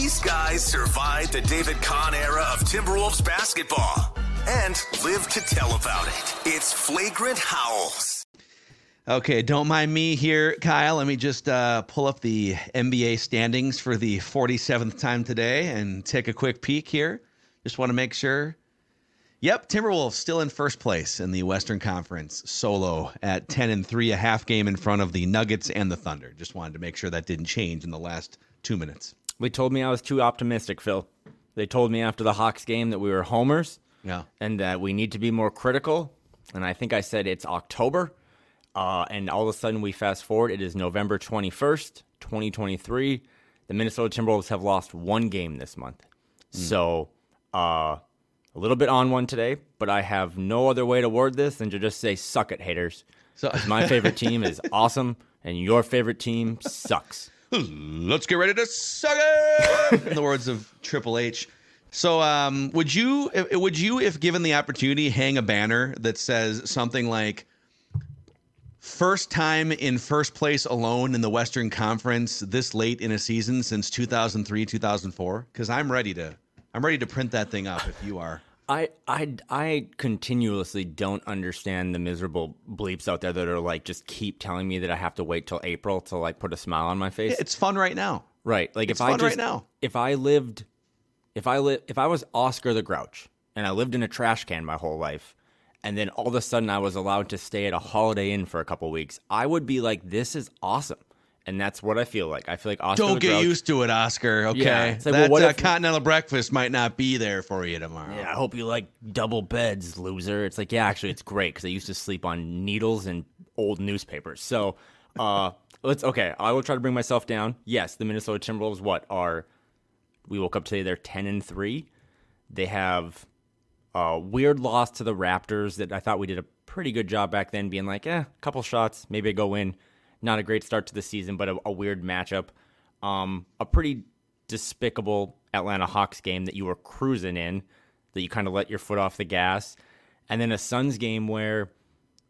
These guys survived the David Kahn era of Timberwolves basketball and live to tell about it. It's Flagrant Howls. Okay, don't mind me here, Kyle. Let me just uh, pull up the NBA standings for the 47th time today and take a quick peek here. Just want to make sure. Yep, Timberwolves still in first place in the Western Conference, solo at 10 and 3, a half game in front of the Nuggets and the Thunder. Just wanted to make sure that didn't change in the last two minutes. They told me I was too optimistic, Phil. They told me after the Hawks game that we were homers Yeah. and that we need to be more critical. And I think I said it's October. Uh, and all of a sudden, we fast forward. It is November 21st, 2023. The Minnesota Timberwolves have lost one game this month. So, uh, a little bit on one today, but I have no other way to word this than to just say, suck it, haters. So- my favorite team is awesome, and your favorite team sucks. Let's get ready to suck it. In the words of Triple H. So, um, would you, would you, if given the opportunity, hang a banner that says something like "First time in first place alone in the Western Conference this late in a season since 2003, 2004"? Because I'm ready to, I'm ready to print that thing up. If you are, I, I, I continuously don't understand the miserable bleeps out there that are like just keep telling me that I have to wait till April to like put a smile on my face. it's fun right now. right. Like it's if I fun right just now. if I lived if I li- if I was Oscar the Grouch and I lived in a trash can my whole life and then all of a sudden I was allowed to stay at a Holiday Inn for a couple weeks, I would be like this is awesome. And that's what I feel like. I feel like Oscar Don't get Grouch, used to it, Oscar. Okay, Yeah, it's like, that well, what uh, if- continental breakfast might not be there for you tomorrow. Yeah, I hope you like double beds, loser. It's like, yeah, actually, it's great because I used to sleep on needles and old newspapers. So, uh, let's okay. I will try to bring myself down. Yes, the Minnesota Timberwolves. What are? We woke up today. They're ten and three. They have a weird loss to the Raptors that I thought we did a pretty good job back then, being like, eh, a couple shots, maybe I go in. Not a great start to the season, but a, a weird matchup. Um, a pretty despicable Atlanta Hawks game that you were cruising in, that you kind of let your foot off the gas, and then a Suns game where,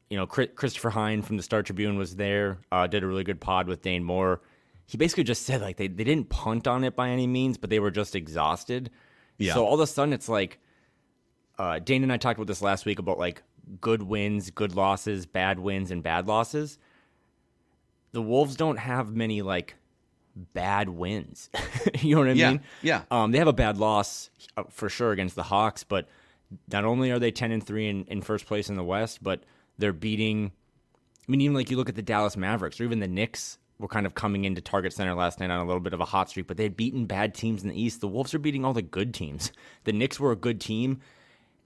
you know, Christopher Hine from the Star Tribune was there, uh, did a really good pod with Dane Moore. He basically just said like they, they didn't punt on it by any means, but they were just exhausted. Yeah. So all of a sudden it's like uh, Dane and I talked about this last week about like good wins, good losses, bad wins, and bad losses. The Wolves don't have many like bad wins. you know what I Yeah, mean? yeah. Um, they have a bad loss uh, for sure against the Hawks, but not only are they ten and three in, in first place in the West, but they're beating. I mean, even like you look at the Dallas Mavericks or even the Knicks were kind of coming into Target Center last night on a little bit of a hot streak, but they had beaten bad teams in the East. The Wolves are beating all the good teams. The Knicks were a good team,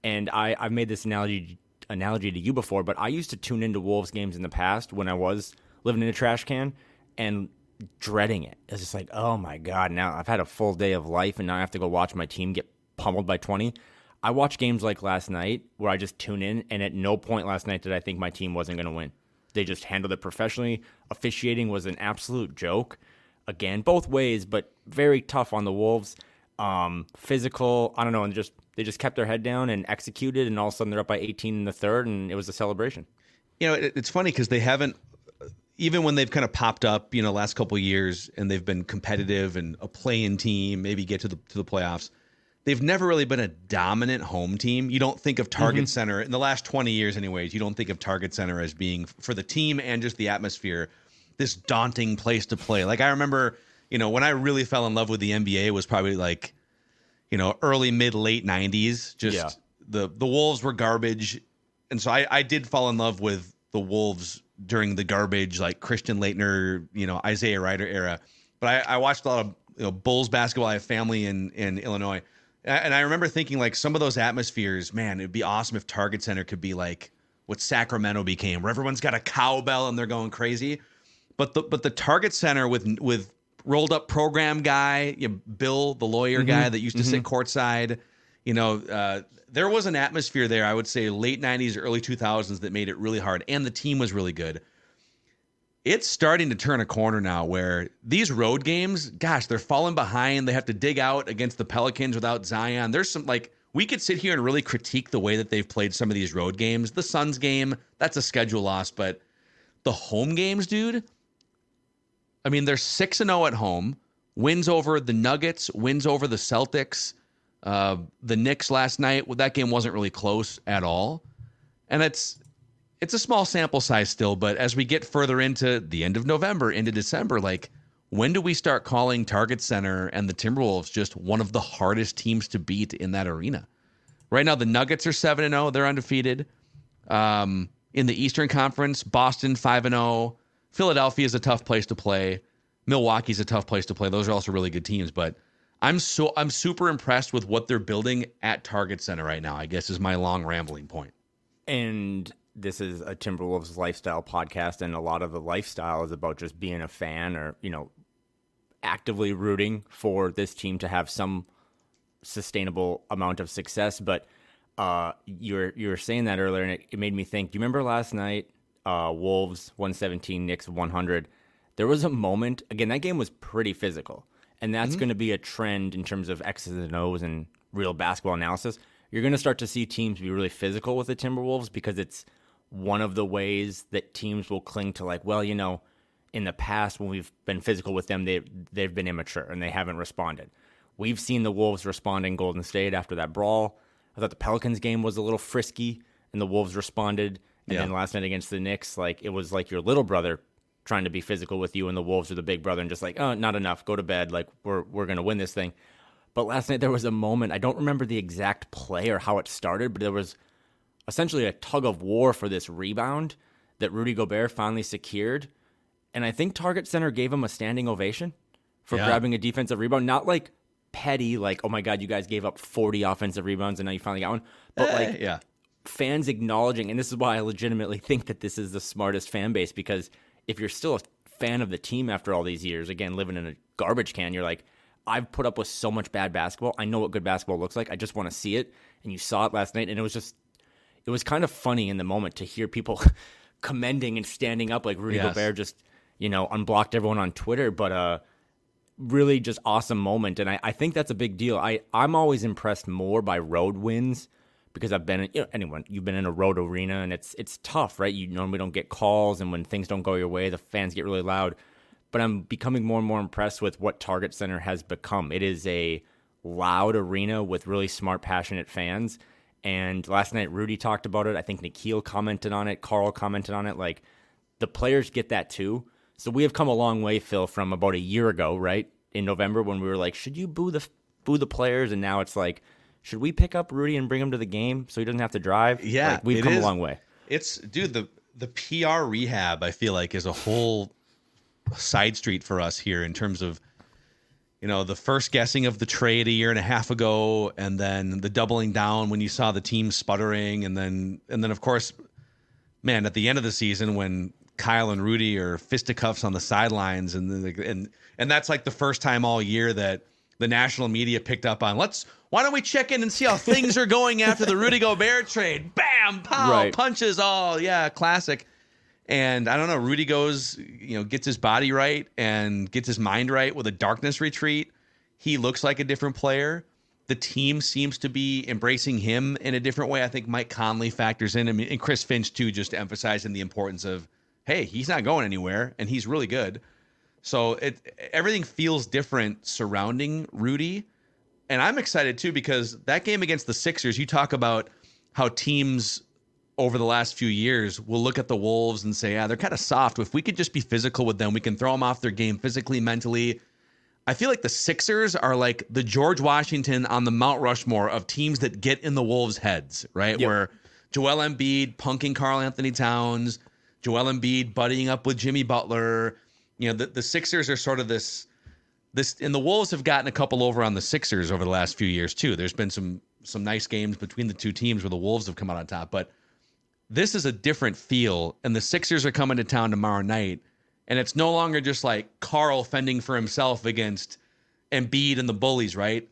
and I I've made this analogy analogy to you before, but I used to tune into Wolves games in the past when I was living in a trash can and dreading it. It's just like, oh my god, now I've had a full day of life and now I have to go watch my team get pummeled by 20. I watch games like last night where I just tune in and at no point last night did I think my team wasn't going to win. They just handled it professionally. Officiating was an absolute joke. Again, both ways, but very tough on the Wolves. Um, physical, I don't know, and just they just kept their head down and executed, and all of a sudden they're up by 18 in the third, and it was a celebration. you know, it, it's funny because they haven't, even when they've kind of popped up, you know, last couple of years, and they've been competitive and a playing team, maybe get to the to the playoffs. They've never really been a dominant home team. You don't think of Target mm-hmm. Center in the last twenty years, anyways. You don't think of Target Center as being for the team and just the atmosphere, this daunting place to play. Like I remember, you know, when I really fell in love with the NBA was probably like, you know, early mid late '90s. Just Yeah. the the Wolves were garbage, and so I, I did fall in love with the Wolves during the garbage, like Christian Laettner, you know, Isaiah Rider era. But I, I watched a lot of you know, Bulls basketball. I have family in in Illinois, and I remember thinking like some of those atmospheres, man, it'd be awesome if Target Center could be like what Sacramento became, where everyone's got a cowbell and they're going crazy. But the but the Target Center with with rolled up program guy, you know, Bill, the lawyer mm-hmm. guy that used to sit mm-hmm. courtside, you know, uh, there was an atmosphere there. I would say late '90s, early 2000s that made it really hard, and the team was really good. It's starting to turn a corner now where these road games, gosh, they're falling behind. They have to dig out against the Pelicans without Zion. There's some like we could sit here and really critique the way that they've played some of these road games. The Suns game, that's a schedule loss, but the home games, dude. I mean, they're 6 and 0 at home. wins over the Nuggets, wins over the Celtics, uh, the Knicks last night. Well, that game wasn't really close at all, and it's it's a small sample size still. But as we get further into the end of November, into December, like when do we start calling Target Center and the Timberwolves just one of the hardest teams to beat in that arena? Right now, the Nuggets are seven and zero; they're undefeated. Um, in the Eastern Conference, Boston five and zero. Philadelphia is a tough place to play. Milwaukee's a tough place to play. Those are also really good teams, but I'm so I'm super impressed with what they're building at Target Center right now. I guess is my long rambling point. And this is a Timberwolves lifestyle podcast, and a lot of the lifestyle is about just being a fan or you know actively rooting for this team to have some sustainable amount of success. But uh, you were you were saying that earlier, and it, it made me think. Do you remember last night? Uh, Wolves 117, Knicks 100. There was a moment. Again, that game was pretty physical, and that's mm-hmm. going to be a trend in terms of X's and O's and real basketball analysis. You're going to start to see teams be really physical with the Timberwolves because it's one of the ways that teams will cling to like, well, you know, in the past when we've been physical with them, they they've been immature and they haven't responded. We've seen the Wolves respond in Golden State after that brawl. I thought the Pelicans game was a little frisky, and the Wolves responded. And Yeah. then last night against the Knicks, like it was like your little brother trying to be physical with you, and the Wolves are the big brother, and just like, oh, not enough, go to bed. Like we're we're gonna win this thing. But last night there was a moment. I don't remember the exact play or how it started, but there was essentially a tug of war for this rebound that Rudy Gobert finally secured. And I think Target Center gave him a standing ovation for Yeah. grabbing a defensive rebound. Not like petty, like, oh my God, you guys gave up 40 offensive rebounds and now you finally got one. But Eh, like yeah, fans acknowledging, and this is why I legitimately think that this is the smartest fan base because if you're still a fan of the team after all these years, again, living in a garbage can, you're like, I've put up with so much bad basketball. I know what good basketball looks like. I just want to see it. And you saw it last night, and it was just, it was kind of funny in the moment to hear people commending and standing up like Rudy Yes. Gobert just, you know, unblocked everyone on Twitter. But, uh, really just awesome moment and I, I think that's a big deal I, i'm always impressed more by road wins because i've been you know, anyone you've been in a road arena and it's it's tough right? You normally don't get calls and when things don't go your way the fans get really loud. But i'm becoming more and more impressed with what target center has become. It is a loud arena with really smart passionate fans. And last night rudy talked about it. I think Nickeil commented on it. Carl commented on it. Like the players get that too. So we have come a long way, Phil, from about a year ago, right? In November when we were like, should you boo the boo the players? And now it's like, should we pick up Rudy and bring him to the game so he doesn't have to drive? Yeah, Like, we've come is. a long way. it's dude the the PR rehab. I feel like is a whole side street for us here in terms of you know the first guessing of the trade a year and a half ago, and then the doubling down when you saw the team sputtering, and then and then of course, man, at the end of the season when Kyle and Rudy are fisticuffs on the sidelines, and and and that's like the first time all year that the national media picked up on. Let's why don't we check in and see how things are going after the Rudy Gobert trade? Bam, pow, Right. punches, all yeah, classic. And I don't know, Rudy goes, you know, gets his body right and gets his mind right with a darkness retreat. He looks like a different player. The team seems to be embracing him in a different way. I think Mike Conley factors in, and Chris Finch too, just emphasizing the importance of, hey, he's not going anywhere, and he's really good. So it everything feels different surrounding Rudy, and I'm excited too because that game against the Sixers, you talk about how teams over the last few years will look at the Wolves and say, yeah, they're kind of soft. If we could just be physical with them, we can throw them off their game physically, mentally. I feel like the Sixers are like the George Washington on the Mount Rushmore of teams that get in the Wolves' heads, right? Yep. Where Joel Embiid punking Carl Anthony Towns, Joel Embiid buddying up with Jimmy Butler. You know, the, the Sixers are sort of this this and the Wolves have gotten a couple over on the Sixers over the last few years too. There's been some some nice games between the two teams where the Wolves have come out on top, but this is a different feel and the Sixers are coming to town tomorrow night and it's no longer just like Carl fending for himself against Embiid and the bullies, right?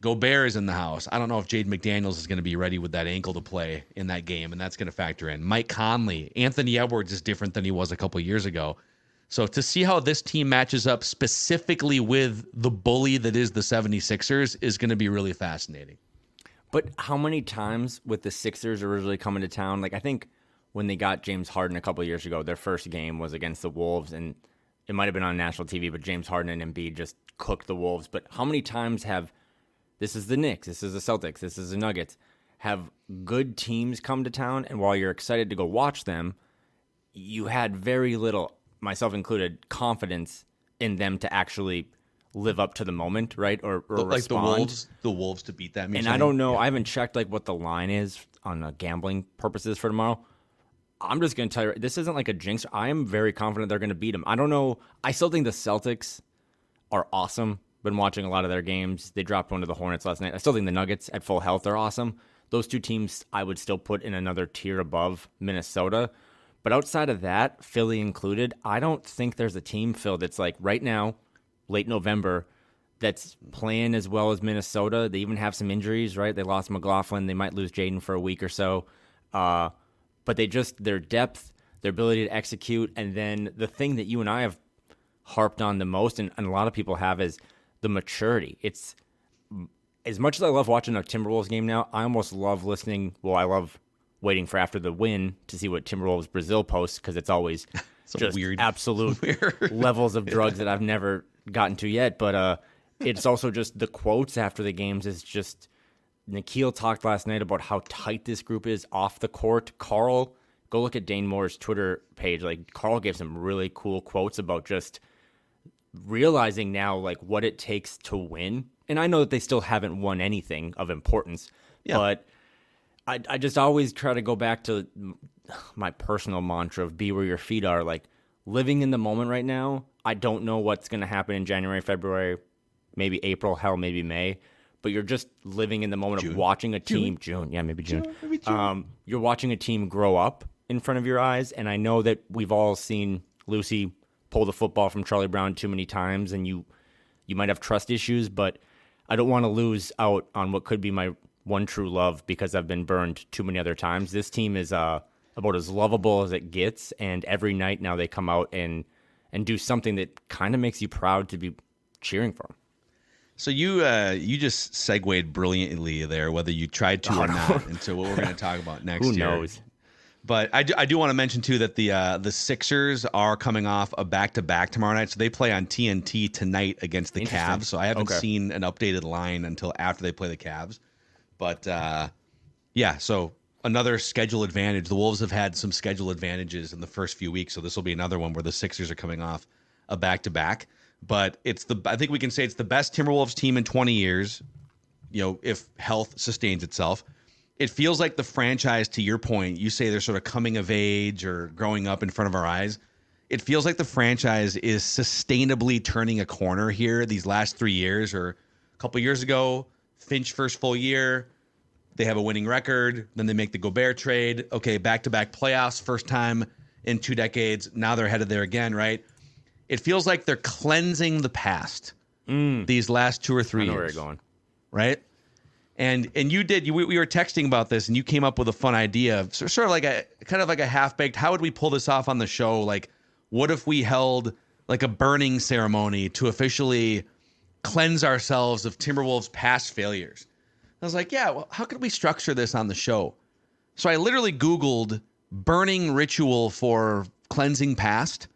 Gobert is in the house. I don't know if Jaden McDaniels is going to be ready with that ankle to play in that game, and that's going to factor in. Mike Conley, Anthony Edwards is different than he was a couple years ago. So to see how this team matches up specifically with the bully that is the 76ers is going to be really fascinating. But how many times with the Sixers originally coming to town? Like I think when they got James Harden a couple years ago, their first game was against the Wolves, and it might have been on national TV. But James Harden and Embiid just cooked the Wolves, but how many times have this is the Knicks, this is the Celtics, this is the Nuggets, have good teams come to town, and while you're excited to go watch them, you had very little, myself included, confidence in them to actually live up to the moment, right? Or, or like respond. the Wolves, the Wolves to beat that. And I don't know. I haven't checked like what the line is on uh, gambling purposes for tomorrow. I'm just going to tell you, this isn't like a jinx. I am very confident they're going to beat them. I don't know. I still think the Celtics are awesome. Been watching a lot of their games. They dropped one to the Hornets last night. I still think the Nuggets at full health are awesome. Those two teams I would still put in another tier above Minnesota. But outside of that, Philly included, I don't think there's a team, Phil, that's like right now, late November, that's playing as well as Minnesota. They even have some injuries, right? They lost McLaughlin. They might lose Jaden for a week or so. Uh, but they just, their depth, their ability to execute, and then the thing that you and I have harped on the most, and, and a lot of people have, is the maturity. It's as much as I love watching a Timberwolves game now, I almost love listening. Well, I love waiting for after the win to see what Timberwolves Brazil posts because it's always So just weird. absolute Weird. levels of drugs that I've never gotten to yet. But uh, it's also just the quotes after the games is just Nickeil talked last night about how tight this group is off the court. Carl, go look at Dane Moore's Twitter page. Like Carl gave some really cool quotes about just realizing now like what it takes to win. And I know that they still haven't won anything of importance, Yeah. but I, I just always try to go back to my personal mantra of be where your feet are. Like living in the moment right now. I don't know what's going to happen in January, February, maybe April, hell, maybe May. But you're just living in the moment of watching a team. June, yeah, maybe June. Um, you're watching a team grow up in front of your eyes, and I know that we've all seen Lucy pull the football from Charlie Brown too many times, and you you might have trust issues, but I don't want to lose out on what could be my one true love because I've been burned too many other times. This team is uh, about as lovable as it gets, and every night now they come out and and do something that kind of makes you proud to be cheering for them. So you uh, you just segued brilliantly there, whether you tried to or not, into what we're going to talk about next Who year. knows? But I do, I do want to mention too that the uh, the Sixers are coming off a back to back tomorrow night, so they play on TNT tonight against the Cavs. So I haven't Okay. seen an updated line until after they play the Cavs. But uh, yeah, so another schedule advantage. The Wolves have had some schedule advantages in the first few weeks, so this will be another one where the Sixers are coming off a back to back. But it's the I think we can say it's the best Timberwolves team in 20 years. You know, if health sustains itself it feels like the franchise to your point you say they're sort of coming of age or growing up in front of our eyes it feels like the franchise is sustainably turning a corner here these last three years or a couple years ago finch first full year they have a winning record then they make the gobert trade okay back-to-back playoffs first time in two decades now they're headed there again right it feels like they're cleansing the past mm. these last two or three I know years where you're going. right? And and you did. You, we, we were texting about this, and you came up with a fun idea, of sort sort of like a kind of like a half baked. How would we pull this off on the show? Like, what if we held like a burning ceremony to officially cleanse ourselves of Timberwolves' past failures? I was like, yeah. Well, how could we structure this on the show? So I literally Googled burning ritual for cleansing past,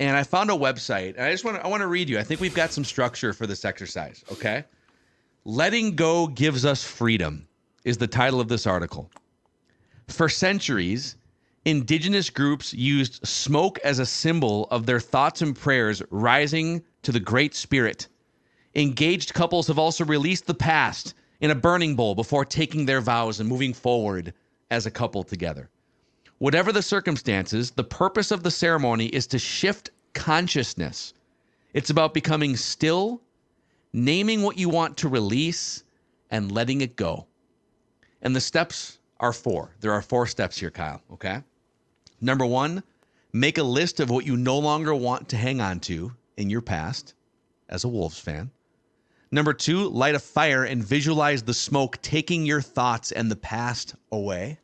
and I found a website. And I just want to I want to read you. I think we've got some structure for this exercise. Okay. Letting Go Gives Us Freedom is the title of this article. For centuries, indigenous groups used smoke as a symbol of their thoughts and prayers rising to the Great Spirit. Engaged couples have also released the past in a burning bowl before taking their vows and moving forward as a couple together. Whatever the circumstances, the purpose of the ceremony is to shift consciousness. It's about becoming still naming what you want to release and letting it go. And the steps are four. There are four steps here, Kyle. Okay. Number one, make a list of what you no longer want to hang on to in your past as a Wolves fan. Number two, light a fire and visualize the smoke taking your thoughts and the past away.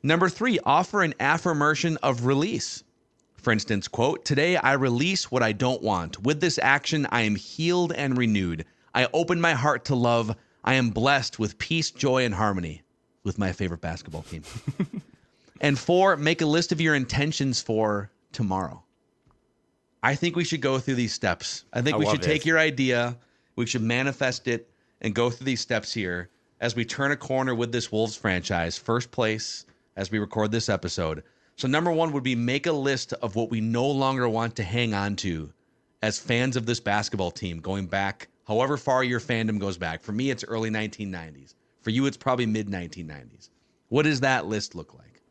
Number three, offer an affirmation of release. For instance, quote, Today I release what I don't want. With this action, I am healed and renewed. I open my heart to love. I am blessed with peace, joy, and harmony with my favorite basketball team. and four, make a list of your intentions for tomorrow. I think we should go through these steps. I think I we should take your idea, we should manifest it, and go through these steps here as we turn a corner with this Wolves franchise. First place as we record this episode. So, number one would be make a list of what we no longer want to hang on to as fans of this basketball team, going back however far your fandom goes back. For me, it's early 1990s. For you, it's probably mid 1990s. What does that list look like?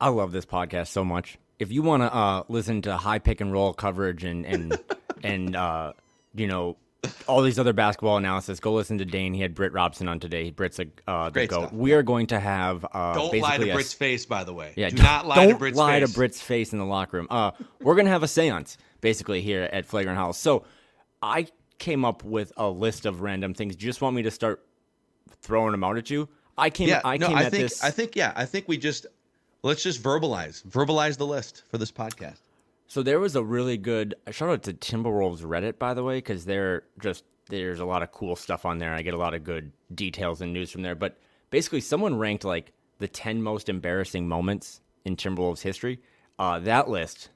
I love this podcast so much. If you want to uh, listen to high pick and roll coverage and and and uh, you know all these other basketball analysis, go listen to Dane. He had Britt Robson on today. Britt's a uh, Great goat. stuff. We are going to have uh, Don't lie to a- Britt's face, by the way. Yeah, Do not lie don't to Britt's lie face. to Britt's face in the locker room. Uh, we're gonna have a séance basically here at Flagrant Howls. So I came up with a list of random things. Do you just want me to start throwing them out at you? I came. Yeah, I no, came I at think this. I think yeah, I think we just let's just verbalize verbalize the list for this podcast. So there was a really good shout out to Timberwolves Reddit, by the way, because they're just there's a lot of cool stuff on there. I get a lot of good details and news from there. But basically, someone ranked like the ten most embarrassing moments in Timberwolves history. Uh, that list,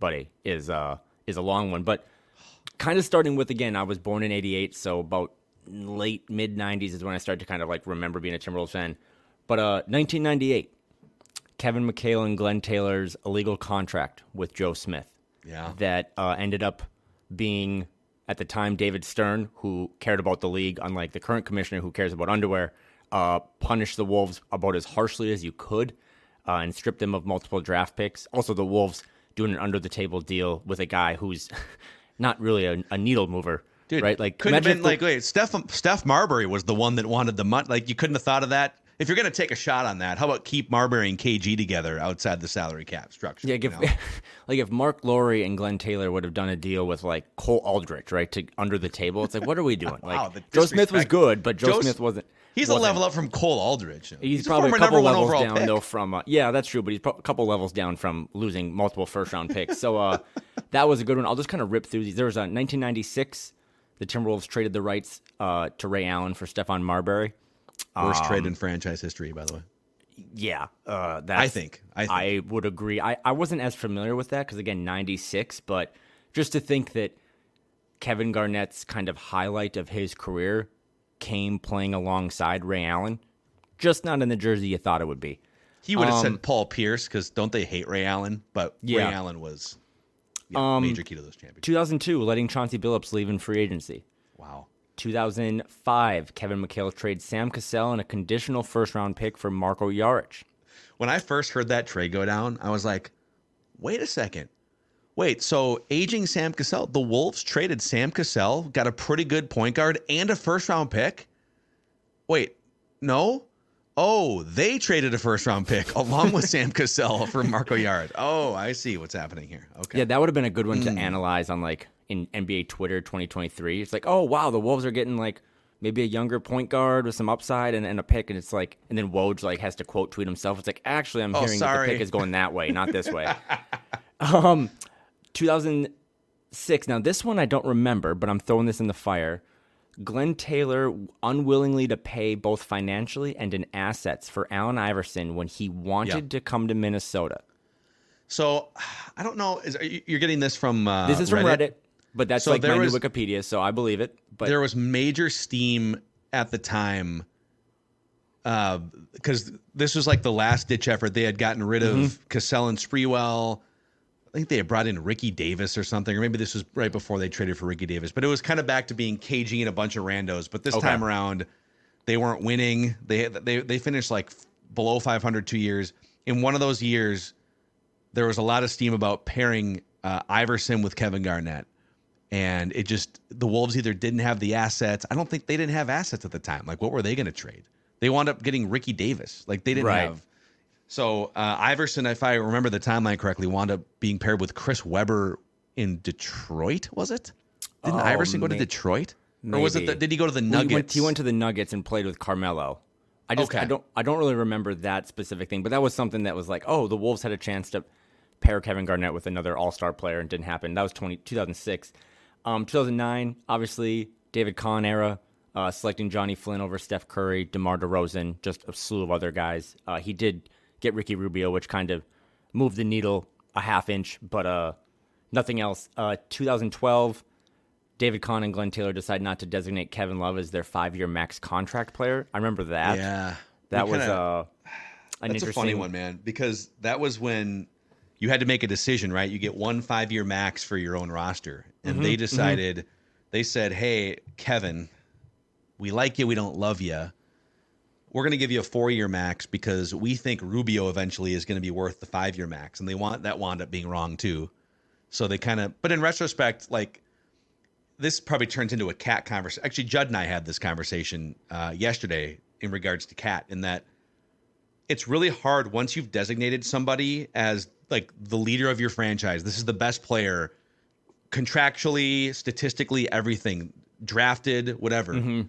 buddy, is uh is a long one. But kind of starting with again, I was born in '88, so about late mid '90s is when I started to kind of like remember being a Timberwolves fan. But uh, 1998. Kevin McHale and Glenn Taylor's illegal contract with Joe Smith. Yeah. That uh, ended up being, at the time, David Stern, who cared about the league, unlike the current commissioner who cares about underwear, uh, punished the Wolves about as harshly as you could uh, and stripped them of multiple draft picks. Also, the Wolves doing an under the table deal with a guy who's not really a, a needle mover. Dude, right? Like, couldn't have been the- like wait, Steph Steph Marbury was the one that wanted the money. Like you couldn't have thought of that. If you're gonna take a shot on that, how about keep Marbury and KG together outside the salary cap structure? Yeah, you if, know? like if Marc Lore and Glenn Taylor would have done a deal with like Cole Aldrich, right, to under the table, it's like, what are we doing? Like Wow, Joe Smith was good, but Joe, Joe- Smith wasn't. He's a wasn't. level up from Cole Aldrich. He's, a probably a former couple levels down pick. though from. Uh, yeah, that's true, but he's pro- a couple levels down from losing multiple first round picks. So uh, that was a good one. I'll just kind of rip through these. There was a 1996. The Timberwolves traded the rights uh, to Ray Allen for Stephon Marbury. Worst trade Um, in franchise history, by the way. Yeah, uh, I think. I think. I would agree. I, I wasn't as familiar with that because again, '96. But just to think that Kevin Garnett's kind of highlight of his career came playing alongside Ray Allen, just not in the jersey you thought it would be. He would have um, said Paul Pierce because don't they hate Ray Allen? But Yeah. Ray Allen was yeah, Um, major key to those championships. 2002, letting Chauncey Billups leave in free agency. Wow. 2005, Kevin McHale trades Sam Cassell and a conditional first round pick for Marko Jaric. When I first heard that trade go down, I was like, wait a second. Wait, so aging Sam Cassell, the Wolves traded Sam Cassell, got a pretty good point guard and a first round pick? Wait, no? Oh, they traded a first round pick along with Sam Cassell for Marco Yard. Oh, I see what's happening here. Okay. Yeah, that would have been a good one Hmm. to analyze on like in NBA Twitter 2023. It's like, oh wow, the Wolves are getting like maybe a younger point guard with some upside and, and a pick, and it's like, and then Woj like has to quote tweet himself. It's like, actually, I'm Oh, hearing that the pick is going that way, not this way. um, 2006. Now this one I don't remember, but I'm throwing this in the fire. Glenn Taylor unwillingly to pay both financially and in assets for Allen Iverson when he wanted Yeah. to come to Minnesota. So I don't know. Is you, you're getting this from uh, This is from Reddit, but that's So like my was- new Wikipedia, so I believe it. But there was major steam at the time because this was like the last ditch effort. They had gotten rid of Mm-hmm. Cassell and Sprewell. I think they had brought in Ricky Davis or something, or maybe this was right before they traded for Ricky Davis. But it was kind of back to being KG and a bunch of randos. But this Okay. time around, they weren't winning. They they they finished like below 500 two years. In one of those years, there was a lot of steam about pairing uh, Iverson with Kevin Garnett and it just the Wolves either didn't have the assets. I don't think they didn't have assets at the time. Like, what were they going to trade? They wound up getting Ricky Davis. Like, they didn't Right. have. So uh, Iverson, if I remember the timeline correctly, wound up being paired with Chris Webber in Detroit. Was it? Didn't Oh, Iverson go to Detroit, or was it? The, did he go to the Nuggets? He went, he went to the Nuggets and played with Carmelo. I just Okay. I don't I don't really remember that specific thing, but that was something that was like, oh, the Wolves had a chance to pair Kevin Garnett with another All Star player and didn't happen. That was 20, 2006. Um, 2009, obviously David Kahn era, uh, selecting Jonny Flynn over Steph Curry, DeMar DeRozan, just a slew of other guys. Uh, he did get Ricky Rubio, which kind of moved the needle a half inch, but uh, nothing else. Uh, 2012, David Kahn and Glenn Taylor decide not to designate Kevin Love as their five-year max contract player. I remember that. Yeah, that We was kinda- uh, an That's a funny one, man, because that was when you had to make a decision, right? You get one five year max for your own roster. And Mm-hmm, they decided, they said, hey, Kevin, we like you, we don't love you. We're going to give you a four year max because we think Rubio eventually is going to be worth the five year max. And they want that wound up being wrong too. So they kind of, but in retrospect, like, this probably turns into a cat conversation. Actually, Judd and I had this conversation uh, yesterday in regards to cat, in that it's really hard once you've designated somebody as like the leader of your franchise. This is the best player, contractually, statistically, everything, drafted, whatever. Mm-hmm.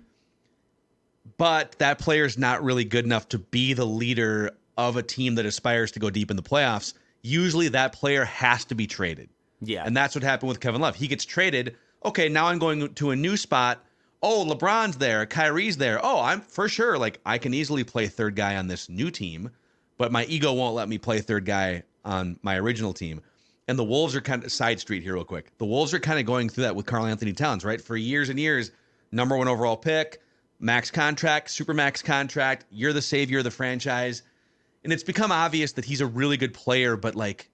But that player is not really good enough to be the leader of a team that aspires to go deep in the playoffs. Usually, that player has to be traded. Yeah. And that's what happened with Kevin Love. He gets traded. Okay, now I'm going to a new spot. Oh, LeBron's there. Kyrie's there. Oh, I'm for sure. Like, I can easily play third guy on this new team, but my ego won't let me play third guy on my original team. And the Wolves are kind of side street here, real quick. The Wolves are kind of going through that with Carl Anthony Towns, right? For years and years, number one overall pick, max contract, super max contract. You're the savior of the franchise. And it's become obvious that he's a really good player, but like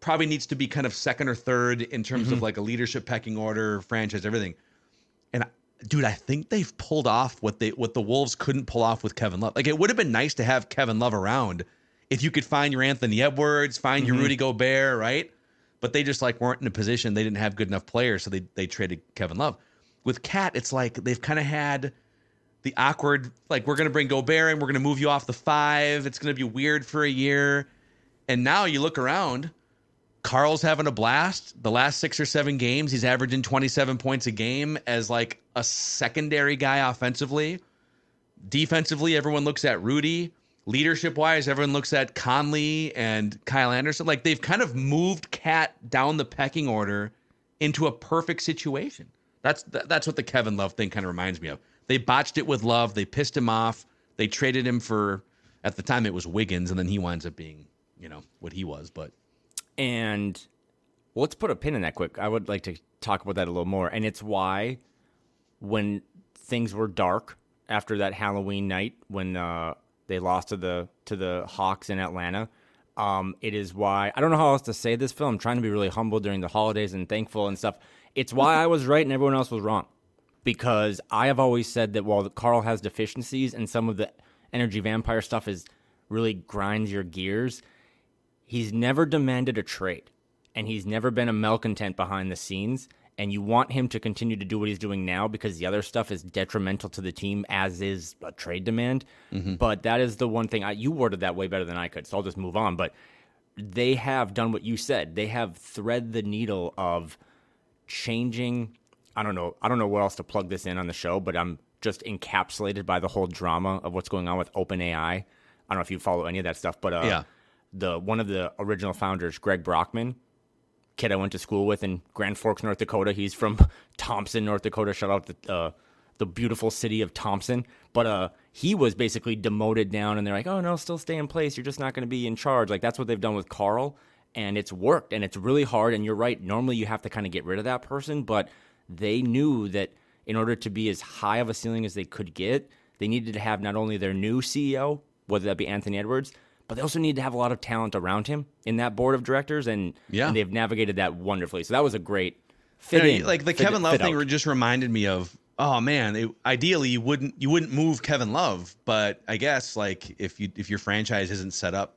probably needs to be kind of second or third in terms of mm-hmm. like a leadership pecking order, franchise, everything. And dude, I think they've pulled off what they what the Wolves couldn't pull off with Kevin Love. Like it would have been nice to have Kevin Love around if you could find your Anthony Edwards, find your mm-hmm. Rudy Gobert, right? But they just like weren't in a position. They didn't have good enough players, so they they traded Kevin Love. With Cat, it's like they've kind of had the awkward like we're gonna bring Gobert and we're gonna move you off the five. It's gonna be weird for a year. And now you look around, Carl's having a blast. The last six or seven games, he's averaging 27 points a game as like a secondary guy offensively. Defensively, everyone looks at Rudy. Leadership wise, everyone looks at Conley and Kyle Anderson. Like they've kind of moved Cat down the pecking order into a perfect situation. That's that- that's what the Kevin Love thing kind of reminds me of. They botched it with Love. They pissed him off. They traded him for at the time it was Wiggins, and then he winds up being you know what he was. But And well, let's put a pin in that quick. I would like to talk about that a little more. And it's why when things were dark after that Halloween night when uh, they lost to the to the Hawks in Atlanta, um, it is why I don't know how else to say this, Phil. I'm trying to be really humble during the holidays and thankful and stuff. It's why I was right and everyone else was wrong. Because I have always said that while Carl has deficiencies and some of the energy vampire stuff is really grinds your gears, he's never demanded a trade and he's never been a malcontent behind the scenes and you want him to continue to do what he's doing now because the other stuff is detrimental to the team as is a trade demand. But that is the one thing I, you worded that way better than i could so i'll just move on. But they have done what you said. They have thread the needle of changing i don't know i don't know where else to plug this in on the show but i'm just encapsulated by the whole drama of what's going on with openai. I don't know if you follow any of that stuff but uh, Yeah. the one of the original founders greg brockman kid I went to school with in Grand Forks, North Dakota. He's from Thompson, North Dakota. Shout out to uh, the beautiful city of Thompson. But uh, he was basically demoted down, and they're like, "Oh no, still stay in place. You're just not going to be in charge." Like that's what they've done with Carl, and it's worked, and it's really hard. And you're right. Normally, you have to kind of get rid of that person, but they knew that in order to be as high of a ceiling as they could get, they needed to have not only their new CEO, whether that be Anthony Edwards, but they also need to have a lot of talent around him in that board of directors, and, Yeah. and they've navigated that wonderfully. So that was a great fit You know, like the fit- Kevin Love thing out. just reminded me of oh man it, ideally you wouldn't you wouldn't move Kevin Love but I guess like if you if your franchise isn't set up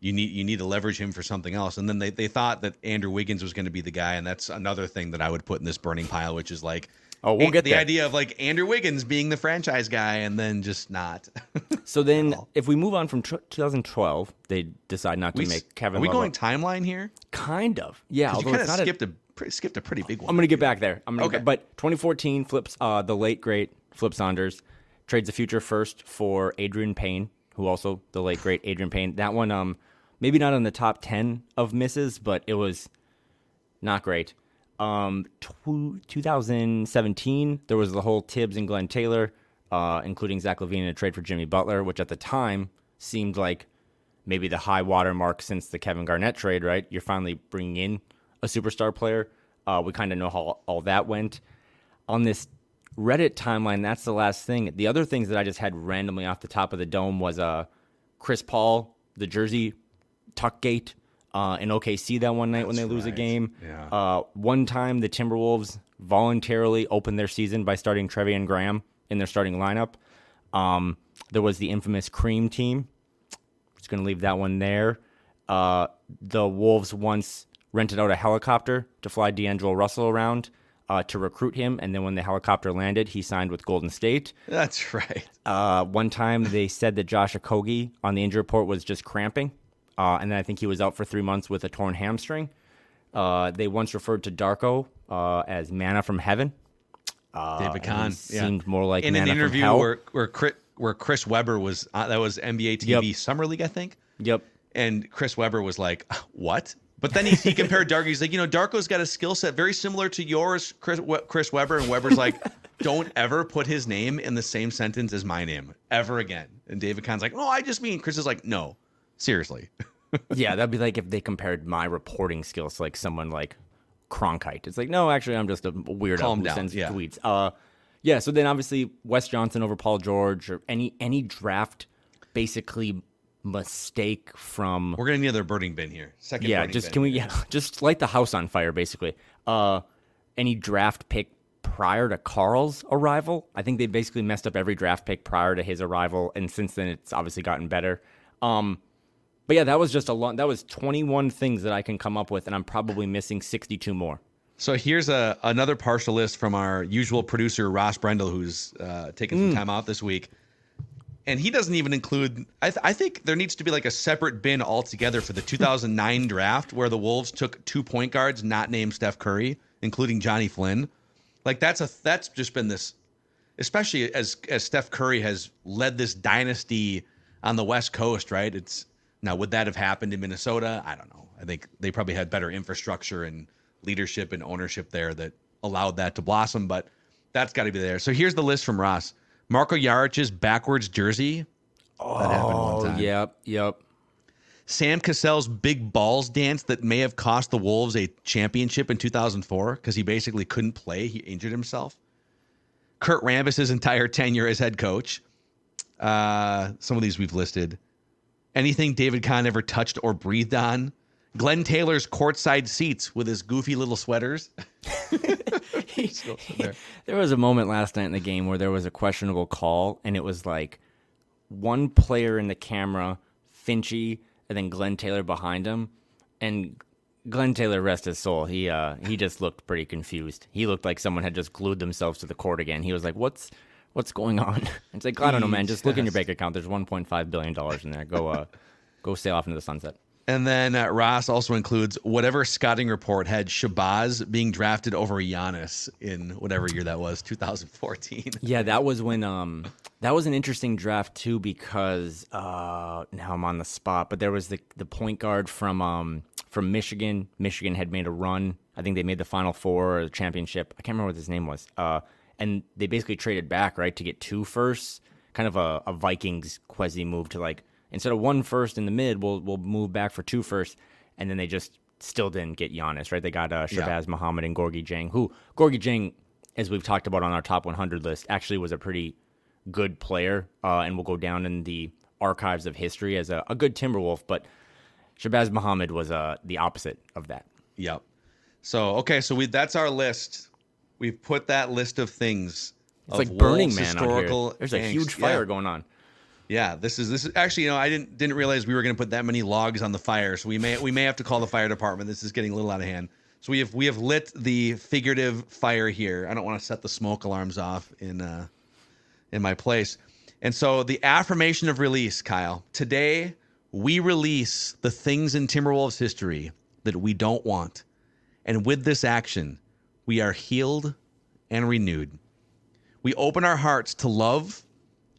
you need you need to leverage him for something else and then they, they thought that Andrew Wiggins was going to be the guy and that's another thing that I would put in this burning pile which is like Oh, we'll a- get the there. idea of like Andrew Wiggins being the franchise guy and then just not So then, if we move on from tr- 2012, they decide not to we, make Kevin. are we Love going a- timeline here kind of? Yeah, 'Cause you although kind it's of not. A, skipped a, pre- skipped a pretty big one I'm going to get back there. I'm gonna Okay. get, but 2014 flips uh, the late great Flip Saunders trades the future first for Adreian Payne, who also the late great Adreian Payne. That one, um, maybe not on the top 10 of misses, but it was not great. Um, tw- 2017, there was the whole Thibs and Glenn Taylor, uh, including Zach LaVine in a trade for Jimmy Butler, which at the time seemed like maybe the high water mark since the Kevin Garnett trade. Right, you're finally bringing in a superstar player. Uh, we kind of know how all that went. On this Reddit timeline, that's the last thing. The other things that I just had randomly off the top of the dome was uh, Chris Paul, the jersey tuck gate uh, in OKC that one night when they lose a game. Yeah. Uh, one time the Timberwolves voluntarily opened their season by starting Treveon Graham in their starting lineup. Um, there was the infamous Cream team. Just going to leave that one there. Uh, the Wolves once rented out a helicopter to fly D'Angelo Russell around uh, to recruit him, and then when the helicopter landed, he signed with Golden State. That's right. Uh, one time they said that Josh Okogie on the injury report was just cramping, uh, and then I think he was out for three months with a torn hamstring. Uh, they once referred to Darko uh, as manna from heaven. David and Kahn seemed more like in an interview where where Chris, where Chris Webber was uh, that was NBA TV Yep. Summer League, I think. Yep. And Chris Webber was like, "What?" But then he, he compared Darko. He's like, you know, Darko's got a skill set very similar to yours, Chris, Chris Webber. And Webber's like, don't ever put his name in the same sentence as my name ever again. And David Kahn's like, no, I just mean. Chris is like, no, seriously. yeah, that'd be like if they compared my reporting skills to like someone like Cronkite. It's like, no, actually, I'm just a weirdo Calm who down, sends yeah. tweets. Uh, yeah. So then, obviously, Wes Johnson over Paul George or any any draft, basically mistake from We're gonna need another burning bin here. Second. yeah. Just bin. can we yeah just light the house on fire basically. Uh, any draft pick prior to Carl's arrival. I think they basically messed up every draft pick prior to his arrival, and since then it's obviously gotten better. Um, but yeah, that was just a lot. That was 21 things that I can come up with, and I'm probably missing 62 more. So here's a another partial list from our usual producer Ross Brendel, who's uh, taking some time out this week, and he doesn't even include. I, th- I think there needs to be like a separate bin altogether for the 2009 draft where the Wolves took two point guards not named Steph Curry, including Jonny Flynn. Like that's a that's just been this, especially as as Steph Curry has led this dynasty on the West Coast, right? It's now would that have happened in Minnesota? I don't know. I think they probably had better infrastructure and leadership and ownership there that allowed that to blossom, but that's got to be there. So here's the list from Ross. Marko Jaric's backwards jersey. Oh, that happened one Oh, time. yep, yep. Sam Cassell's big balls dance that may have cost the Wolves a championship in 2004 because he basically couldn't play. He injured himself. Kurt Rambis's entire tenure as head coach. Uh, some of these we've listed. Anything David Kahn ever touched or breathed on. Glenn Taylor's courtside seats with his goofy little sweaters. There was a moment last night in the game where there was a questionable call, and it was like one player in the camera, Finchy, and then Glenn Taylor behind him. And Glenn Taylor, rest his soul, he uh, he just looked pretty confused. He looked like someone had just glued themselves to the court again. He was like, "What's what's going on?" It's like I don't know, man. Just look in your bank account. There's 1.5 billion dollars in there. Go uh, go sail off into the sunset. And then uh, Ross also includes whatever scouting report had Shabazz being drafted over Giannis in whatever year that was, 2014. Yeah, that was when um that was an interesting draft too because uh now I'm on the spot, but there was the the point guard from um from Michigan. Michigan had made a run. I think they made the final four or the championship. I can't remember what his name was. Uh and they basically traded back, right, to get two firsts. Kind of a, a Vikings quasi move to like instead of one first in the mid, we'll we'll move back for two first. And then they just still didn't get Giannis, right? They got uh, Yeah. Shabazz Muhammad and Gorgui Dieng, who Gorgui Dieng, as we've talked about on our top 100 list, actually was a pretty good player uh, and will go down in the archives of history as a, a good Timberwolf. But Shabazz Muhammad was uh, the opposite of that. Yep. So okay, so we that's our list. We've put that list of things. It's of like Burning Man historical out here. There's a angst. huge fire Yeah. going on. Yeah, this is this is actually you know I didn't didn't realize we were going to put that many logs on the fire, so we may we may have to call the fire department. This is getting a little out of hand. So we have we have lit the figurative fire here. I don't want to set the smoke alarms off in uh in my place. And so the affirmation of release, Kyle. Today we release the things in Timberwolves history that we don't want. And with this action, we are healed and renewed. We open our hearts to love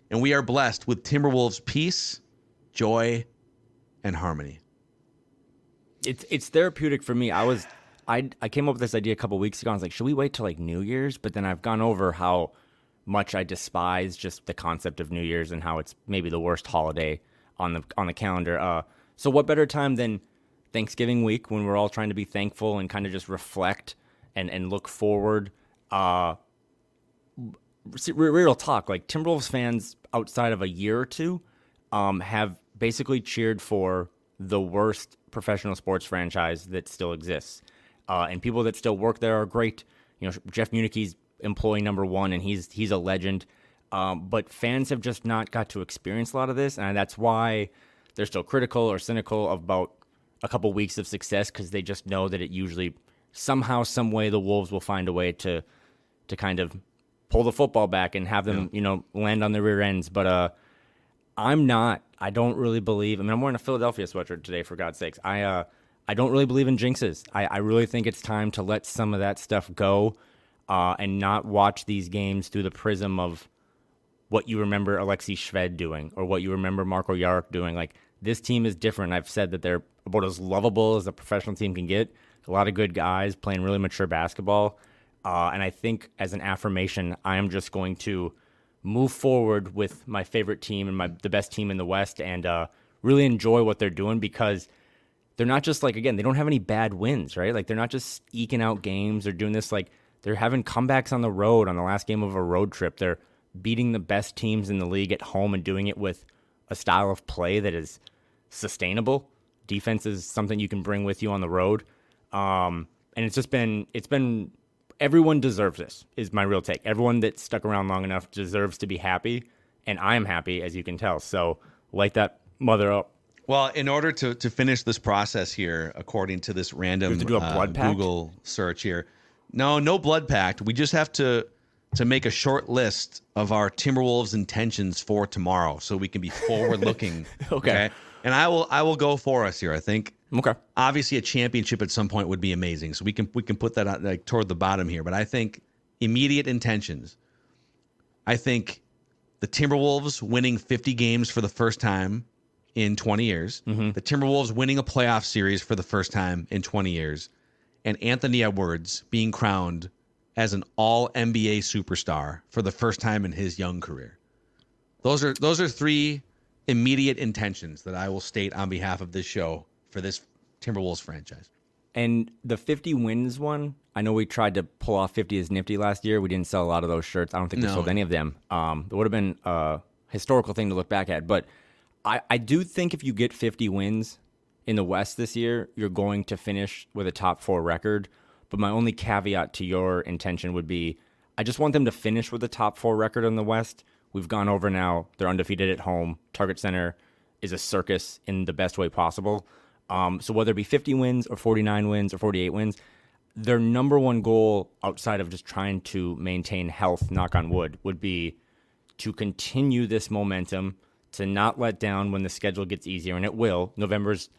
and we are blessed with Timberwolves peace, joy, and harmony. It's it's therapeutic for me. I was I I came up with this idea a couple weeks ago. I was like, should we wait till like New Year's? But then I've gone over how much I despise just the concept of New Year's and how it's maybe the worst holiday on the on the calendar. Uh, so what better time than Thanksgiving week when we're all trying to be thankful and kind of just reflect and, and look forward. Uh, real talk, like Timberwolves fans outside of a year or two um, have basically cheered for the worst professional sports franchise that still exists. Uh, and people that still work there are great. You know, Jeff Muniche's employee number one, and he's he's a legend. Um, but fans have just not got to experience a lot of this, and that's why they're still critical or cynical about a couple weeks of success because they just know that it usually somehow, some way, the Wolves will find a way to to kind of pull the football back and have them, yeah. you know, land on their rear ends. But uh, I'm not. I don't really believe. I mean, I'm wearing a Philadelphia sweatshirt today, for God's sakes. I uh, I don't really believe in jinxes. I, I really think it's time to let some of that stuff go, uh, and not watch these games through the prism of what you remember Alexey Shved doing or what you remember Marko Jaric doing. Like this team is different. I've said that they're about as lovable as a professional team can get. A lot of good guys playing really mature basketball. Uh, and I think as an affirmation, I am just going to move forward with my favorite team and my the best team in the West and uh, really enjoy what they're doing because they're not just like again they don't have any bad wins right like they're not just eking out games they're doing this like they're having comebacks on the road on the last game of a road trip they're beating the best teams in the league at home and doing it with a style of play that is sustainable. Defense is something you can bring with you on the road. Um, and it's just been it's been everyone deserves this is my real take. Everyone that stuck around long enough deserves to be happy, and I am happy as you can tell. So light that mother up. Well, in order to to finish this process here, according to this random to do a blood uh, Google search here, no, no blood pact. We just have to to make a short list of our Timberwolves intentions for tomorrow, so we can be forward looking. okay. okay. And I will I will go for us here. I think. Okay. Obviously, a championship at some point would be amazing. So we can we can put that out, like toward the bottom here. But I think immediate intentions. I think the Timberwolves winning 50 games for the first time in 20 years. Mm-hmm. The Timberwolves winning a playoff series for the first time in 20 years, and Anthony Edwards being crowned as an all NBA superstar for the first time in his young career. Those are those are three immediate intentions that I will state on behalf of this show for this Timberwolves franchise. And the 50 wins one, I know we tried to pull off 50 as nifty last year. We didn't sell a lot of those shirts. I don't think we no. sold any of them. Um, it would have been a historical thing to look back at. But I, I do think if you get 50 wins in the West this year, you're going to finish with a top four record. But my only caveat to your intention would be I just want them to finish with a top four record in the West. We've gone over now. They're undefeated at home. Target Center is a circus in the best way possible. Um, so whether it be 50 wins or 49 wins or 48 wins, their number one goal outside of just trying to maintain health, knock on wood, would be to continue this momentum, to not let down when the schedule gets easier, and it will. November's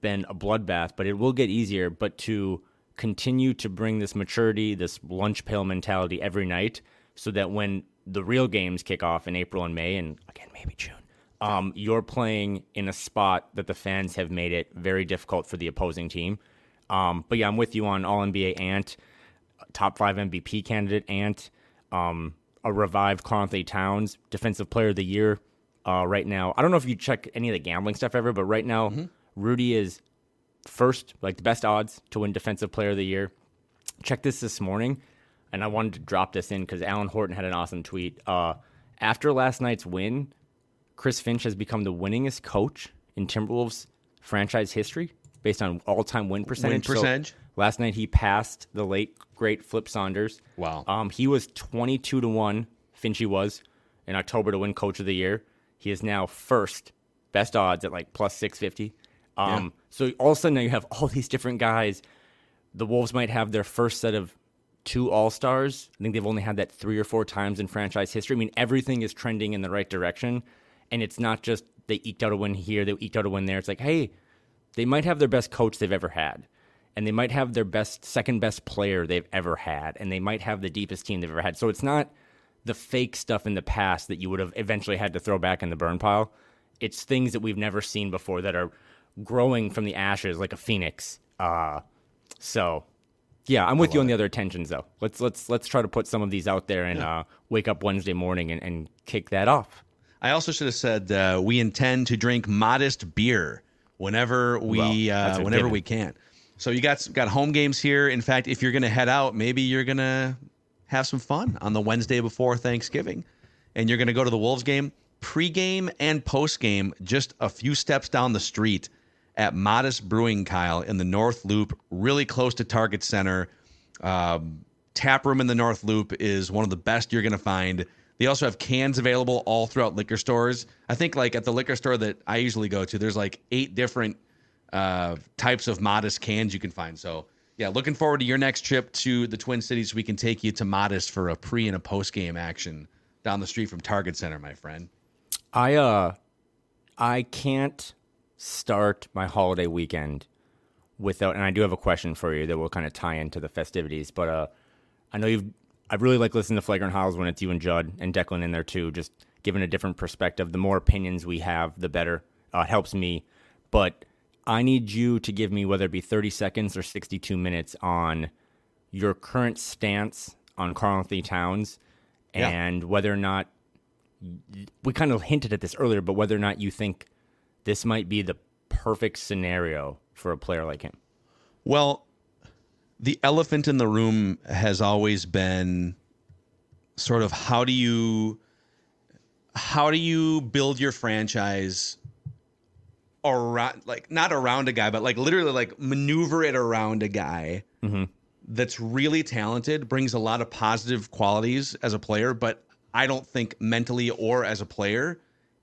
been a bloodbath, but it will get easier, but to continue to bring this maturity, this lunch pail mentality every night, so that when the real games kick off in April and May, and again maybe June, um, you're playing in a spot that the fans have made it very difficult for the opposing team. Um, but yeah, I'm with you on All NBA Ant, top five MVP candidate Ant, um, a revived Karl-Anthony Towns, Defensive Player of the Year. Uh, right now, I don't know if you check any of the gambling stuff ever, but right now, mm-hmm. Rudy is first, like the best odds to win Defensive Player of the Year. Check this this morning, and I wanted to drop this in because Alan Horton had an awesome tweet. Uh, after last night's win, Chris Finch has become the winningest coach in Timberwolves franchise history based on all-time win percentage. Win percentage. So last night he passed the late great Flip Saunders. Wow. Um, he was twenty-two to one. Finchy was in October to win Coach of the Year. He is now first, best odds at like plus six fifty. Um, yeah. So all of a sudden now you have all these different guys. The Wolves might have their first set of two All Stars. I think they've only had that three or four times in franchise history. I mean, everything is trending in the right direction, and it's not just they eked out a win here, they eked out a win there. It's like, hey, they might have their best coach they've ever had, and they might have their best second best player they've ever had, and they might have the deepest team they've ever had. So it's not the fake stuff in the past that you would have eventually had to throw back in the burn pile. It's things that we've never seen before that are growing from the ashes like a phoenix. Uh, so yeah, I'm with you on the other tensions though. Let's let's let's try to put some of these out there and yeah. uh, wake up Wednesday morning and, and kick that off. I also should have said uh, we intend to drink Modist beer whenever we Well, uh, whenever we can. So you got got home games here. In fact, if you're going to head out, maybe you're going to have some fun on the Wednesday before Thanksgiving, and you're going to go to the Wolves game pregame and postgame just a few steps down the street at Modist Brewing, Kyle, in the North Loop, really close to Target Center. Um, tap room in the North Loop is one of the best you're going to find. They also have cans available all throughout liquor stores. I think like at the liquor store that I usually go to, there's like eight different uh, types of Modist cans you can find. So yeah, looking forward to your next trip to the Twin Cities. We can take you to Modist for a pre and a post game action down the street from Target Center, my friend. I uh I can't start my holiday weekend without and I do have a question for you that will kind of tie into the festivities, but uh I know you've I really like listening to Flagrant Howls when it's you and Judd and Declan in there too, just giving a different perspective. The more opinions we have, the better. Uh, it helps me. But I need you to give me whether it be 30 seconds or 62 minutes on your current stance on Karl-Anthony Towns Yeah. and whether or not we kind of hinted at this earlier, but whether or not you think this might be the perfect scenario for a player like him. Well, the elephant in the room has always been sort of how do you how do you build your franchise around like not around a guy but like literally like maneuver it around a guy mm-hmm. that's really talented brings a lot of positive qualities as a player but i don't think mentally or as a player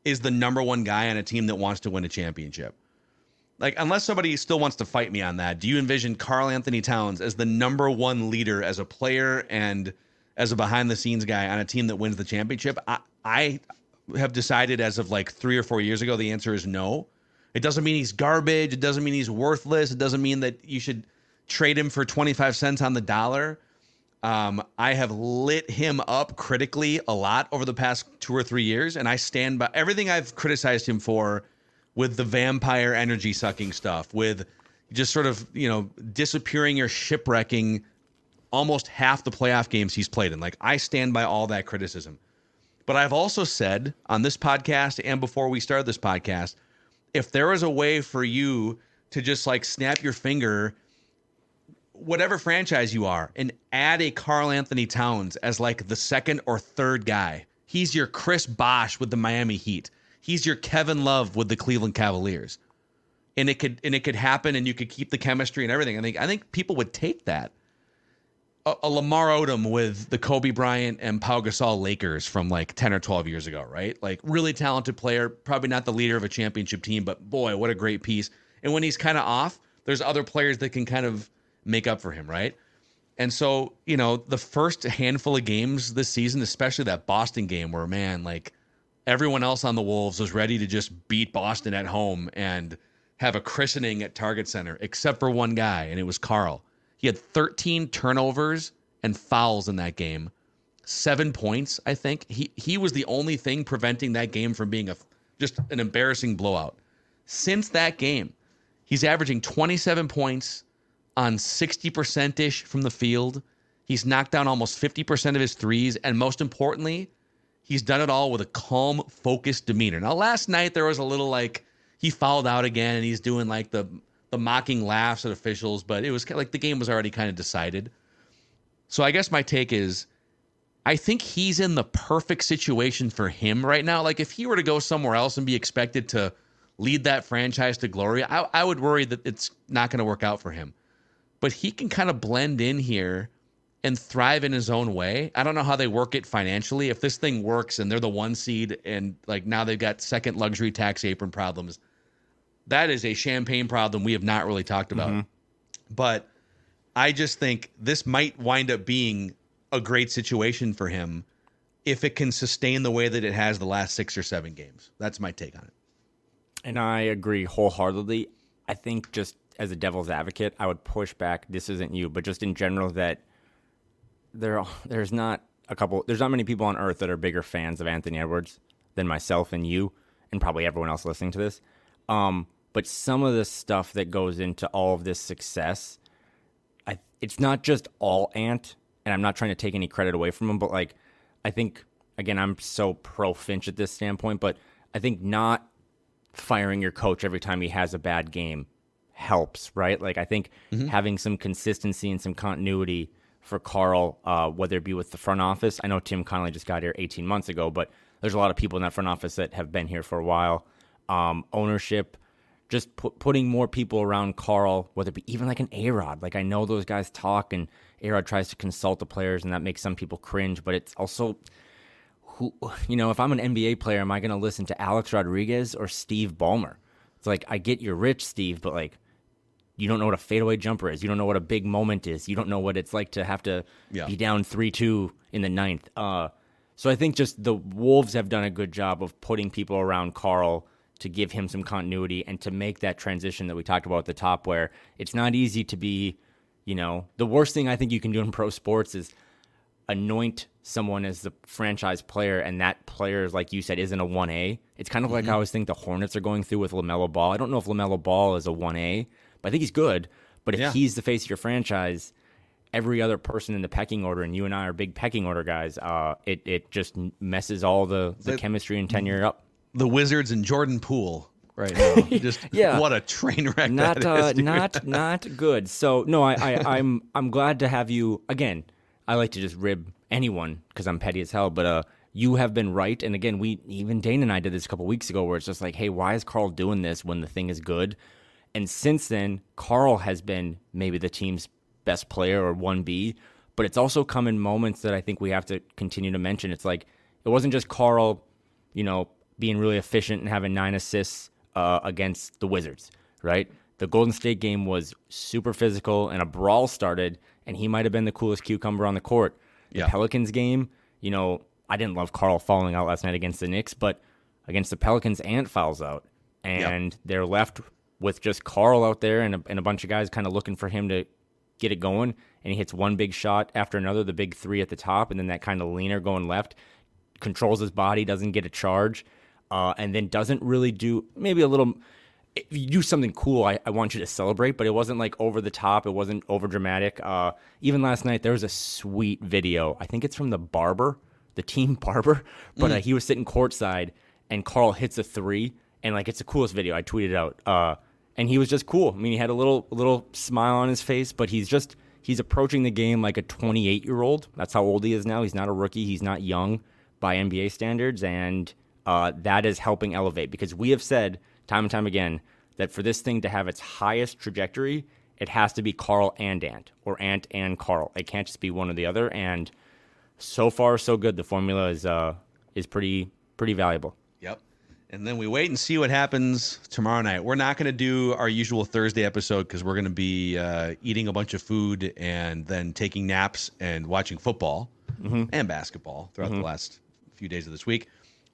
is the number one guy on a team that wants to win a championship like unless somebody still wants to fight me on that do you envision Karl-Anthony Towns as the number one leader as a player and as a behind the scenes guy on a team that wins the championship? I, I have decided as of like three or four years ago the answer is no. It doesn't mean he's garbage. It doesn't mean he's worthless. It doesn't mean that you should trade him for 25 cents on the dollar. Um, I have lit him up critically a lot over the past two or three years, and I stand by everything I've criticized him for with the vampire energy sucking stuff, with just sort of, you know, disappearing or shipwrecking almost half the playoff games he's played in. Like, I stand by all that criticism. But I've also said on this podcast and before we started this podcast, if there is a way for you to just like snap your finger whatever franchise you are and add a Karl-Anthony Towns as like the second or third guy. He's your Chris Bosh with the Miami Heat. He's your Kevin Love with the Cleveland Cavaliers. And it could and it could happen and you could keep the chemistry and everything. I think I think people would take that. A, a Lamar Odom with the Kobe Bryant and Pau Gasol Lakers from like 10 or 12 years ago, right? Like really talented player, probably not the leader of a championship team, but boy, what a great piece. And when he's kind of off, there's other players that can kind of make up for him, right? And so, you know, the first handful of games this season, especially that Boston game where, man, like everyone else on the Wolves was ready to just beat Boston at home and have a christening at Target Center, except for one guy, and it was Karl. He had 13 turnovers and fouls in that game, seven points, I think. He he was the only thing preventing that game from being a just an embarrassing blowout. Since that game, he's averaging 27 points on 60% ish from the field. He's knocked down almost 50% of his threes. And most importantly, he's done it all with a calm, focused demeanor. Now, last night there was a little like he fouled out again and he's doing like the the mocking laughs at officials, but it was like the game was already kind of decided. So I guess my take is I think he's in the perfect situation for him right now. Like if he were to go somewhere else and be expected to lead that franchise to glory, I, I would worry that it's not going to work out for him but he can kind of blend in here and thrive in his own way. I don't know how they work it financially. If this thing works and they're the one seed and like now they've got second luxury tax apron problems, that is a champagne problem we have not really talked about. Mm-hmm. But I just think this might wind up being a great situation for him if it can sustain the way that it has the last six or seven games. That's my take on it. And I agree wholeheartedly. I think just as a devil's advocate, I would push back. This isn't you, but just in general, that there there's not a couple, there's not many people on earth that are bigger fans of Anthony Edwards than myself and you, and probably everyone else listening to this. Um, but some of the stuff that goes into all of this success, I it's not just all Ant, and I'm not trying to take any credit away from him, but like I think again, I'm so pro Finch at this standpoint, but I think not firing your coach every time he has a bad game helps, right? Like I think having some consistency and some continuity for Karl, uh, whether it be with the front office. I know Tim Connolly just got here 18 months ago, but there's a lot of people in that front office that have been here for a while. Um, ownership, just pu- putting more people around Karl, whether it be even like an A Rod. Like I know those guys talk, and A Rod tries to consult the players, and that makes some people cringe. But it's also who you know, if I'm an NBA player, am I going to listen to Alex Rodriguez or Steve Ballmer? It's like I get you're rich, Steve, but like you don't know what a fadeaway jumper is. You don't know what a big moment is. You don't know what it's like to have to Yeah. be down three two in the ninth. Uh, so I think just the Wolves have done a good job of putting people around Karl to give him some continuity and to make that transition that we talked about at the top, where it's not easy to be, you know, the worst thing I think you can do in pro sports is anoint someone as the franchise player and that player like you said isn't a 1A. It's kind of like I always think the Hornets are going through with LaMelo Ball. I don't know if LaMelo Ball is a 1A, but I think he's good. But if Yeah. he's the face of your franchise, every other person in the pecking order and you and I are big pecking order guys, uh it it just messes all the the The- chemistry and tenure up. The Wizards and Jordan Poole right now. Just Yeah. what a train wreck not that uh, dude. not not good. So no, I, I I'm I'm glad to have you again. I like to just rib anyone because I'm petty as hell, but uh, you have been right. And again, we even Dane and I did this a couple weeks ago, where it's just like, hey, why is Karl doing this when the thing is good? And since then, Karl has been maybe the team's best player or one B, but it's also come in moments that I think we have to continue to mention. It's like it wasn't just Karl, you know, being really efficient and having nine assists uh, against the Wizards, right? The Golden State game was super physical and a brawl started, and he might have been the coolest cucumber on the court. The Yeah. Pelicans game, you know, I didn't love Karl falling out last night against the Knicks, but against the Pelicans, Ant fouls out, and they're left with just Karl out there and a, and a bunch of guys kind of looking for him to get it going. And he hits one big shot after another, the big three at the top, and then that kind of leaner going left, controls his body, doesn't get a charge, uh, and then doesn't really do maybe a little. If you do something cool, I, I want you to celebrate, but it wasn't like over the top. It wasn't over dramatic. Uh, even last night, there was a sweet video. I think it's from the barber, the team barber, but uh, he was sitting courtside and Karl hits a three, and like it's the coolest video. I tweeted out, uh, and he was just cool. I mean, he had a little little smile on his face, but he's just he's approaching the game like a 28 year old. That's how old he is now. He's not a rookie. He's not young by NBA standards, and uh, that is helping elevate because we have said time and time again that for this thing to have its highest trajectory, it has to be Karl and Ant or Ant and Karl. It can't just be one or the other. And so far, so good. The formula is uh, is pretty pretty valuable. And then we wait and see what happens tomorrow night. We're not going to do our usual Thursday episode because we're going to be uh, eating a bunch of food and then taking naps and watching football and basketball throughout the last few days of this week.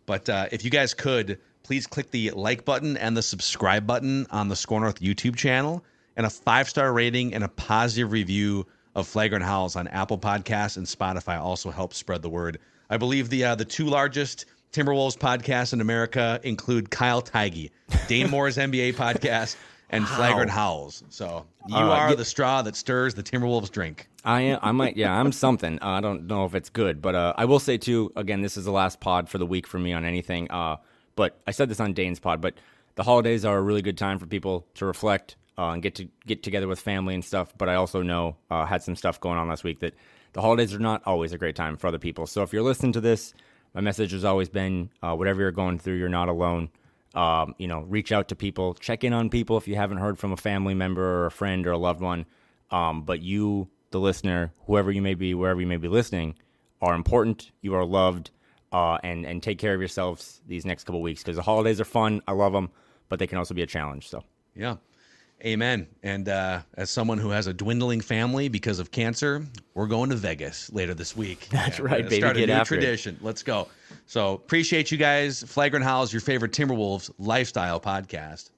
But uh, if you guys could, please click the like button and the subscribe button on the SKOR North YouTube channel and a five star rating and a positive review of Flagrant Howls on Apple Podcasts and Spotify also helps spread the word. I believe the uh, the two largest Timberwolves podcasts in America include Kyle Theige, Dane Moore's NBA podcast, and Flagrant Howls. So you Uh, are yeah. the straw that stirs the Timberwolves drink. I am, I might yeah I'm something. Uh, I don't know if it's good, but uh, I will say too. Again, this is the last pod for the week for me on anything. Uh, but I said this on Dane's pod. But the holidays are a really good time for people to reflect uh, and get to get together with family and stuff. But I also know uh, had some stuff going on last week that the holidays are not always a great time for other people. So if you're listening to this, my message has always been uh, whatever you're going through, you're not alone. Um, you know, reach out to people, check in on people if you haven't heard from a family member or a friend or a loved one. Um, but you, the listener, whoever you may be, wherever you may be listening, are important. You are loved, uh, and and take care of yourselves these next couple weeks because the holidays are fun. I love them, but they can also be a challenge. So Yeah. Amen. And uh, as someone who has a dwindling family because of cancer, we're going to Vegas later this week. That's Yeah, right, baby. Start a Get new after it. tradition. Let's go. So appreciate you guys. Flagrant Howls, your favorite Timberwolves lifestyle podcast.